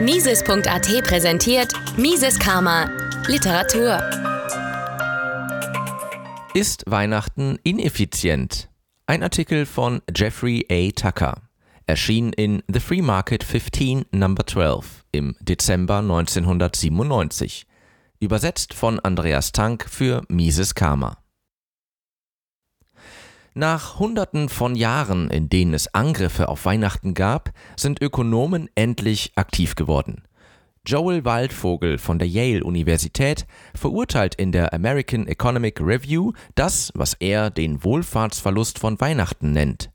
Mises.at präsentiert Mises Karma Literatur. Ist Weihnachten ineffizient? Ein Artikel von Jeffrey A. Tucker. Erschien in The Free Market 15 Number 12 im Dezember 1997. Übersetzt von Andreas Tank für Mises Karma. Nach Hunderten von Jahren, in denen es Angriffe auf Weihnachten gab, sind Ökonomen endlich aktiv geworden. Joel Waldvogel von der Yale-Universität verurteilt in der American Economic Review das, was er den Wohlfahrtsverlust von Weihnachten nennt.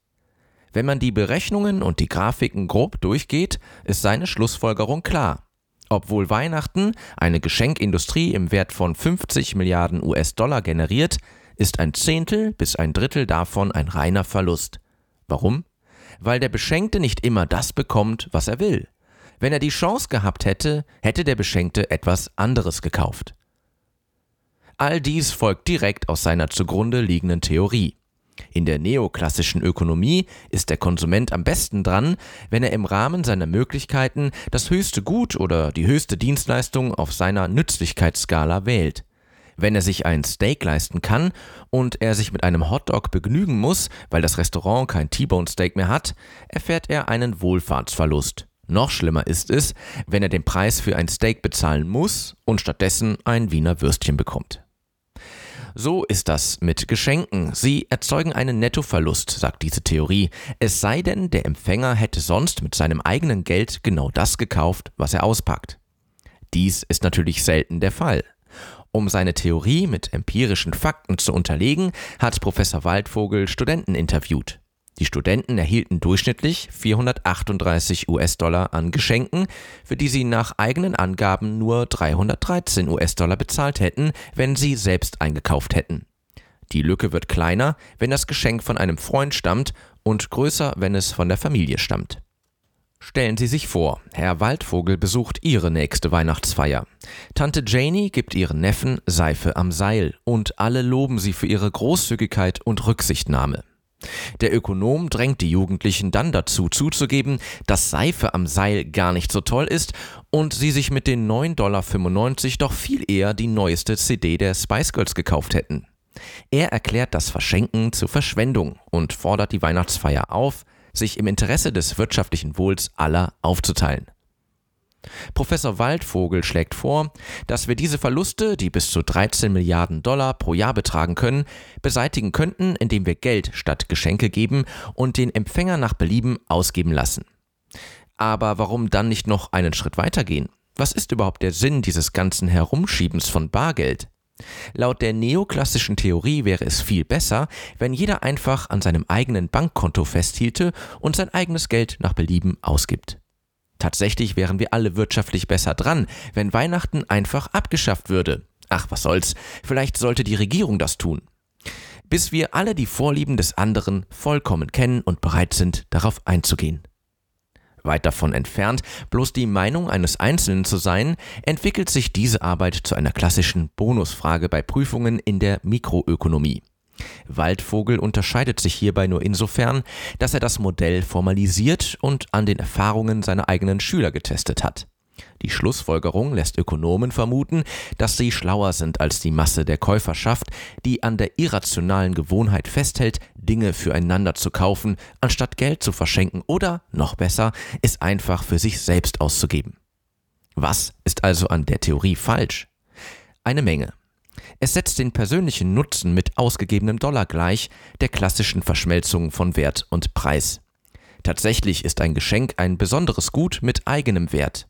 Wenn man die Berechnungen und die Grafiken grob durchgeht, ist seine Schlussfolgerung klar. Obwohl Weihnachten eine Geschenkindustrie im Wert von 50 Milliarden US-Dollar generiert, ist ein Zehntel bis ein Drittel davon ein reiner Verlust. Warum? Weil der Beschenkte nicht immer das bekommt, was er will. Wenn er die Chance gehabt hätte, hätte der Beschenkte etwas anderes gekauft. All dies folgt direkt aus seiner zugrunde liegenden Theorie. In der neoklassischen Ökonomie ist der Konsument am besten dran, wenn er im Rahmen seiner Möglichkeiten das höchste Gut oder die höchste Dienstleistung auf seiner Nützlichkeitsskala wählt. Wenn er sich ein Steak leisten kann und er sich mit einem Hotdog begnügen muss, weil das Restaurant kein T-Bone Steak mehr hat, erfährt er einen Wohlfahrtsverlust. Noch schlimmer ist es, wenn er den Preis für ein Steak bezahlen muss und stattdessen ein Wiener Würstchen bekommt. So ist das mit Geschenken. Sie erzeugen einen Nettoverlust, sagt diese Theorie. Es sei denn, der Empfänger hätte sonst mit seinem eigenen Geld genau das gekauft, was er auspackt. Dies ist natürlich selten der Fall. Um seine Theorie mit empirischen Fakten zu unterlegen, hat Professor Waldvogel Studenten interviewt. Die Studenten erhielten durchschnittlich 438 US-Dollar an Geschenken, für die sie nach eigenen Angaben nur 313 US-Dollar bezahlt hätten, wenn sie selbst eingekauft hätten. Die Lücke wird kleiner, wenn das Geschenk von einem Freund stammt und größer, wenn es von der Familie stammt. Stellen Sie sich vor, Herr Waldvogel besucht Ihre nächste Weihnachtsfeier. Tante Janie gibt ihren Neffen Seife am Seil und alle loben sie für ihre Großzügigkeit und Rücksichtnahme. Der Ökonom drängt die Jugendlichen dann dazu zuzugeben, dass Seife am Seil gar nicht so toll ist und sie sich mit den 9,95 Dollar doch viel eher die neueste CD der Spice Girls gekauft hätten. Er erklärt das Verschenken zur Verschwendung und fordert die Weihnachtsfeier auf, sich im Interesse des wirtschaftlichen Wohls aller aufzuteilen. Professor Waldvogel schlägt vor, dass wir diese Verluste, die bis zu 13 Milliarden Dollar pro Jahr betragen können, beseitigen könnten, indem wir Geld statt Geschenke geben und den Empfänger nach Belieben ausgeben lassen. Aber warum dann nicht noch einen Schritt weitergehen? Was ist überhaupt der Sinn dieses ganzen Herumschiebens von Bargeld? Laut der neoklassischen Theorie wäre es viel besser, wenn jeder einfach an seinem eigenen Bankkonto festhielte und sein eigenes Geld nach Belieben ausgibt. Tatsächlich wären wir alle wirtschaftlich besser dran, wenn Weihnachten einfach abgeschafft würde. Ach, was soll's, vielleicht sollte die Regierung das tun. Bis wir alle die Vorlieben des anderen vollkommen kennen und bereit sind, darauf einzugehen weit davon entfernt, bloß die Meinung eines Einzelnen zu sein, entwickelt sich diese Arbeit zu einer klassischen Bonusfrage bei Prüfungen in der Mikroökonomie. Waldvogel unterscheidet sich hierbei nur insofern, dass er das Modell formalisiert und an den Erfahrungen seiner eigenen Schüler getestet hat. Die Schlussfolgerung lässt Ökonomen vermuten, dass sie schlauer sind als die Masse der Käuferschaft, die an der irrationalen Gewohnheit festhält, Dinge füreinander zu kaufen, anstatt Geld zu verschenken oder, noch besser, es einfach für sich selbst auszugeben. Was ist also an der Theorie falsch? Eine Menge. Es setzt den persönlichen Nutzen mit ausgegebenem Dollar gleich, der klassischen Verschmelzung von Wert und Preis. Tatsächlich ist ein Geschenk ein besonderes Gut mit eigenem Wert.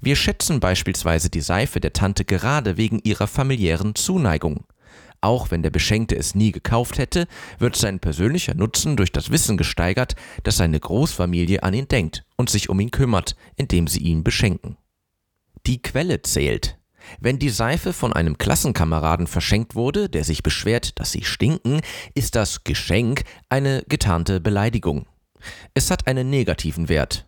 Wir schätzen beispielsweise die Seife der Tante gerade wegen ihrer familiären Zuneigung. Auch wenn der Beschenkte es nie gekauft hätte, wird sein persönlicher Nutzen durch das Wissen gesteigert, dass seine Großfamilie an ihn denkt und sich um ihn kümmert, indem sie ihn beschenken. Die Quelle zählt. Wenn die Seife von einem Klassenkameraden verschenkt wurde, der sich beschwert, dass sie stinken, ist das Geschenk eine getarnte Beleidigung. Es hat einen negativen Wert,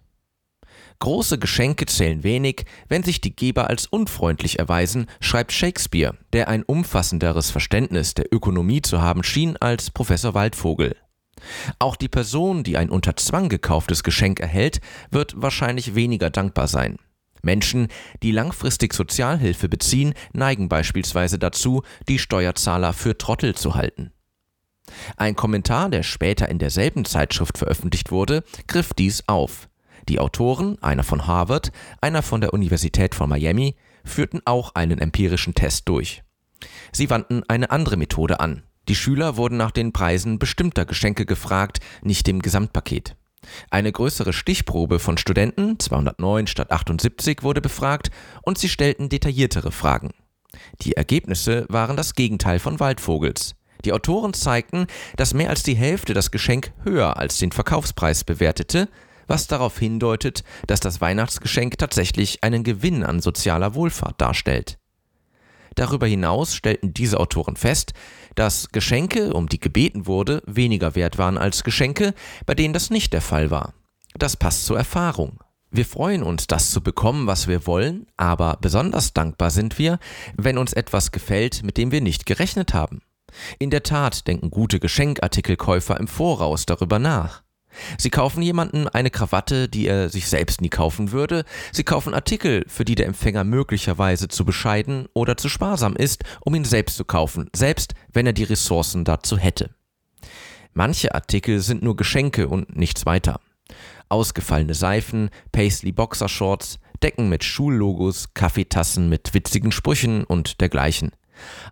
Große Geschenke zählen wenig, wenn sich die Geber als unfreundlich erweisen, schreibt Shakespeare, der ein umfassenderes Verständnis der Ökonomie zu haben schien als Professor Waldvogel. Auch die Person, die ein unter Zwang gekauftes Geschenk erhält, wird wahrscheinlich weniger dankbar sein. Menschen, die langfristig Sozialhilfe beziehen, neigen beispielsweise dazu, die Steuerzahler für Trottel zu halten. Ein Kommentar, der später in derselben Zeitschrift veröffentlicht wurde, griff dies auf. Die Autoren, einer von Harvard, einer von der Universität von Miami, führten auch einen empirischen Test durch. Sie wandten eine andere Methode an. Die Schüler wurden nach den Preisen bestimmter Geschenke gefragt, nicht dem Gesamtpaket. Eine größere Stichprobe von Studenten, 209 statt 78, wurde befragt und sie stellten detailliertere Fragen. Die Ergebnisse waren das Gegenteil von Waldvogels. Die Autoren zeigten, dass mehr als die Hälfte das Geschenk höher als den Verkaufspreis bewertete, was darauf hindeutet, dass das Weihnachtsgeschenk tatsächlich einen Gewinn an sozialer Wohlfahrt darstellt. Darüber hinaus stellten diese Autoren fest, dass Geschenke, um die gebeten wurde, weniger wert waren als Geschenke, bei denen das nicht der Fall war. Das passt zur Erfahrung. Wir freuen uns, das zu bekommen, was wir wollen, aber besonders dankbar sind wir, wenn uns etwas gefällt, mit dem wir nicht gerechnet haben. In der Tat denken gute Geschenkartikelkäufer im Voraus darüber nach. Sie kaufen jemanden eine Krawatte, die er sich selbst nie kaufen würde. Sie kaufen Artikel, für die der Empfänger möglicherweise zu bescheiden oder zu sparsam ist, um ihn selbst zu kaufen, selbst wenn er die Ressourcen dazu hätte. Manche Artikel sind nur Geschenke und nichts weiter. Ausgefallene Seifen, Paisley Boxershorts, Decken mit Schullogos, Kaffeetassen mit witzigen Sprüchen und dergleichen.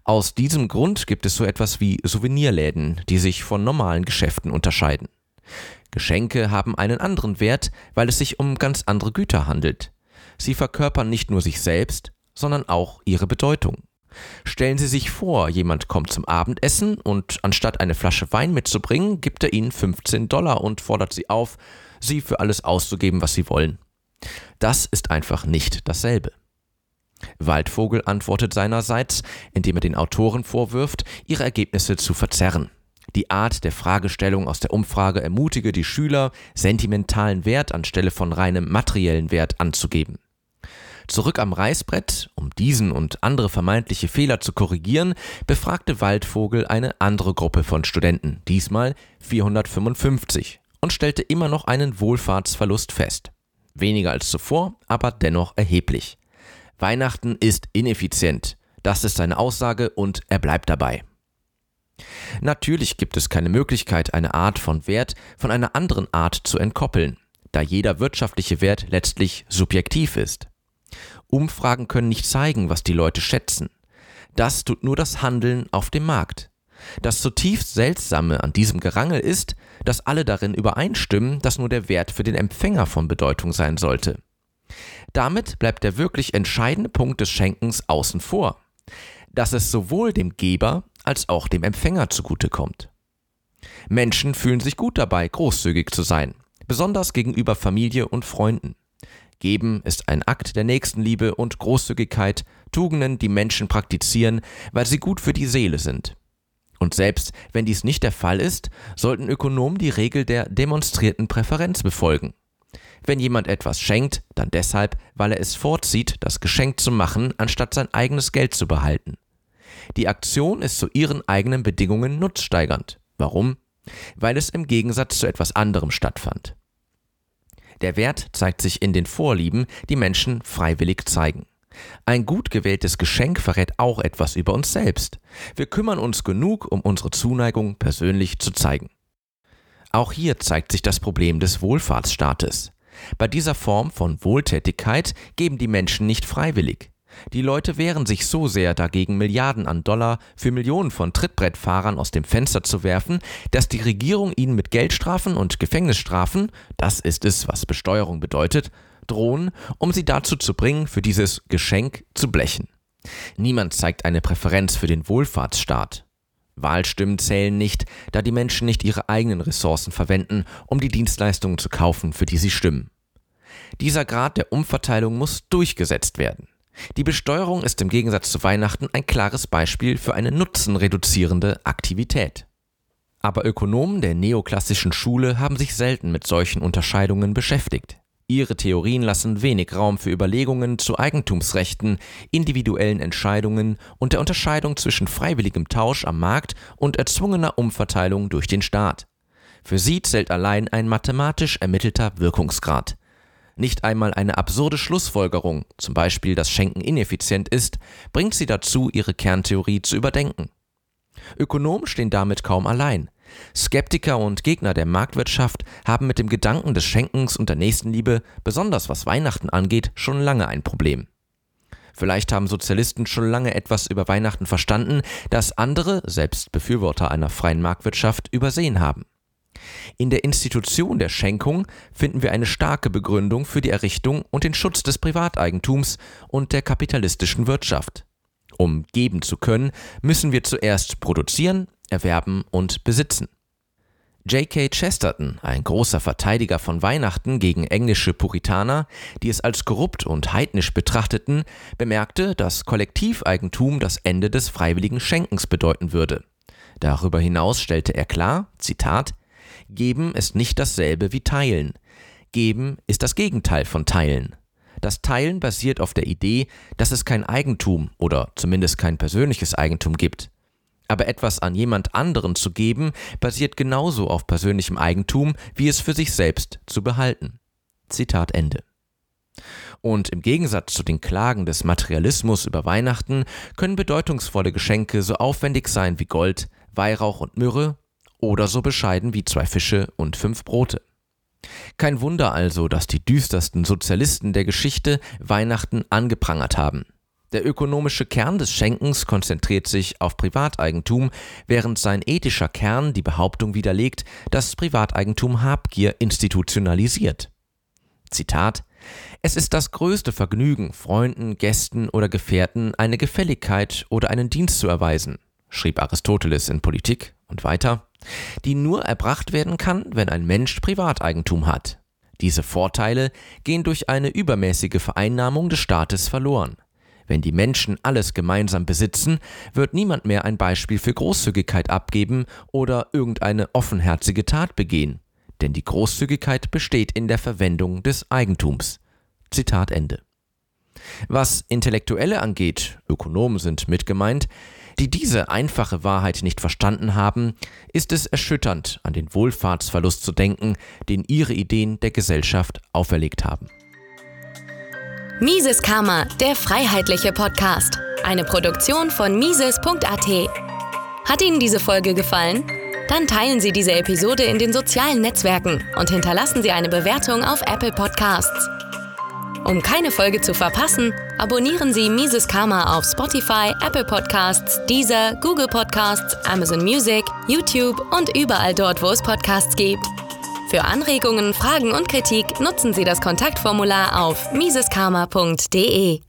Aus diesem Grund gibt es so etwas wie Souvenirläden, die sich von normalen Geschäften unterscheiden. Geschenke haben einen anderen Wert, weil es sich um ganz andere Güter handelt. Sie verkörpern nicht nur sich selbst, sondern auch ihre Bedeutung. Stellen Sie sich vor, jemand kommt zum Abendessen und anstatt eine Flasche Wein mitzubringen, gibt er Ihnen 15 Dollar und fordert Sie auf, Sie für alles auszugeben, was Sie wollen. Das ist einfach nicht dasselbe. Waldvogel antwortet seinerseits, indem er den Autoren vorwirft, ihre Ergebnisse zu verzerren. Die Art der Fragestellung aus der Umfrage ermutige die Schüler, sentimentalen Wert anstelle von reinem materiellen Wert anzugeben. Zurück am Reißbrett, um diesen und andere vermeintliche Fehler zu korrigieren, befragte Waldvogel eine andere Gruppe von Studenten, diesmal 455, und stellte immer noch einen Wohlfahrtsverlust fest. Weniger als zuvor, aber dennoch erheblich. Weihnachten ist ineffizient. Das ist seine Aussage und er bleibt dabei. Natürlich gibt es keine Möglichkeit, eine Art von Wert von einer anderen Art zu entkoppeln, da jeder wirtschaftliche Wert letztlich subjektiv ist. Umfragen können nicht zeigen, was die Leute schätzen. Das tut nur das Handeln auf dem Markt. Das zutiefst Seltsame an diesem Gerangel ist, dass alle darin übereinstimmen, dass nur der Wert für den Empfänger von Bedeutung sein sollte. Damit bleibt der wirklich entscheidende Punkt des Schenkens außen vor, dass es sowohl dem Geber als auch dem Empfänger zugutekommt. Menschen fühlen sich gut dabei, großzügig zu sein, besonders gegenüber Familie und Freunden. Geben ist ein Akt der Nächstenliebe und Großzügigkeit, Tugenden, die Menschen praktizieren, weil sie gut für die Seele sind. Und selbst wenn dies nicht der Fall ist, sollten Ökonomen die Regel der demonstrierten Präferenz befolgen. Wenn jemand etwas schenkt, dann deshalb, weil er es vorzieht, das Geschenk zu machen, anstatt sein eigenes Geld zu behalten. Die Aktion ist zu ihren eigenen Bedingungen nutzsteigernd. Warum? Weil es im Gegensatz zu etwas anderem stattfand. Der Wert zeigt sich in den Vorlieben, die Menschen freiwillig zeigen. Ein gut gewähltes Geschenk verrät auch etwas über uns selbst. Wir kümmern uns genug, um unsere Zuneigung persönlich zu zeigen. Auch hier zeigt sich das Problem des Wohlfahrtsstaates. Bei dieser Form von Wohltätigkeit geben die Menschen nicht freiwillig. Die Leute wehren sich so sehr dagegen, Milliarden an Dollar für Millionen von Trittbrettfahrern aus dem Fenster zu werfen, dass die Regierung ihnen mit Geldstrafen und Gefängnisstrafen, das ist es, was Besteuerung bedeutet, drohen, um sie dazu zu bringen, für dieses Geschenk zu blechen. Niemand zeigt eine Präferenz für den Wohlfahrtsstaat. Wahlstimmen zählen nicht, da die Menschen nicht ihre eigenen Ressourcen verwenden, um die Dienstleistungen zu kaufen, für die sie stimmen. Dieser Grad der Umverteilung muss durchgesetzt werden. Die Besteuerung ist im Gegensatz zu Weihnachten ein klares Beispiel für eine nutzenreduzierende Aktivität. Aber Ökonomen der neoklassischen Schule haben sich selten mit solchen Unterscheidungen beschäftigt. Ihre Theorien lassen wenig Raum für Überlegungen zu Eigentumsrechten, individuellen Entscheidungen und der Unterscheidung zwischen freiwilligem Tausch am Markt und erzwungener Umverteilung durch den Staat. Für sie zählt allein ein mathematisch ermittelter Wirkungsgrad. Nicht einmal eine absurde Schlussfolgerung, zum Beispiel, dass Schenken ineffizient ist, bringt sie dazu, ihre Kerntheorie zu überdenken. Ökonomen stehen damit kaum allein. Skeptiker und Gegner der Marktwirtschaft haben mit dem Gedanken des Schenkens und der Nächstenliebe, besonders was Weihnachten angeht, schon lange ein Problem. Vielleicht haben Sozialisten schon lange etwas über Weihnachten verstanden, das andere, selbst Befürworter einer freien Marktwirtschaft, übersehen haben. In der Institution der Schenkung finden wir eine starke Begründung für die Errichtung und den Schutz des Privateigentums und der kapitalistischen Wirtschaft. Um geben zu können, müssen wir zuerst produzieren, erwerben und besitzen. J.K. Chesterton, ein großer Verteidiger von Weihnachten gegen englische Puritaner, die es als korrupt und heidnisch betrachteten, bemerkte, dass Kollektiveigentum das Ende des freiwilligen Schenkens bedeuten würde. Darüber hinaus stellte er klar, Zitat, Geben ist nicht dasselbe wie Teilen. Geben ist das Gegenteil von Teilen. Das Teilen basiert auf der Idee, dass es kein Eigentum oder zumindest kein persönliches Eigentum gibt. Aber etwas an jemand anderen zu geben, basiert genauso auf persönlichem Eigentum, wie es für sich selbst zu behalten. Zitat Ende. Und im Gegensatz zu den Klagen des Materialismus über Weihnachten können bedeutungsvolle Geschenke so aufwendig sein wie Gold, Weihrauch und Myrrhe oder so bescheiden wie zwei Fische und fünf Brote. Kein Wunder also, dass die düstersten Sozialisten der Geschichte Weihnachten angeprangert haben. Der ökonomische Kern des Schenkens konzentriert sich auf Privateigentum, während sein ethischer Kern die Behauptung widerlegt, dass Privateigentum Habgier institutionalisiert. Zitat Es ist das größte Vergnügen, Freunden, Gästen oder Gefährten eine Gefälligkeit oder einen Dienst zu erweisen, schrieb Aristoteles in Politik und weiter die nur erbracht werden kann, wenn ein Mensch Privateigentum hat. Diese Vorteile gehen durch eine übermäßige Vereinnahmung des Staates verloren. Wenn die Menschen alles gemeinsam besitzen, wird niemand mehr ein Beispiel für Großzügigkeit abgeben oder irgendeine offenherzige Tat begehen, denn die Großzügigkeit besteht in der Verwendung des Eigentums. Zitat Ende. Was Intellektuelle angeht, Ökonomen sind mitgemeint, die diese einfache Wahrheit nicht verstanden haben, ist es erschütternd, an den Wohlfahrtsverlust zu denken, den ihre Ideen der Gesellschaft auferlegt haben. Mises Karma, der freiheitliche Podcast. Eine Produktion von Mises.at. Hat Ihnen diese Folge gefallen? Dann teilen Sie diese Episode in den sozialen Netzwerken und hinterlassen Sie eine Bewertung auf Apple Podcasts. Um keine Folge zu verpassen, abonnieren Sie Mises Karma auf Spotify, Apple Podcasts, Deezer, Google Podcasts, Amazon Music, YouTube und überall dort, wo es Podcasts gibt. Für Anregungen, Fragen und Kritik nutzen Sie das Kontaktformular auf miseskarma.de.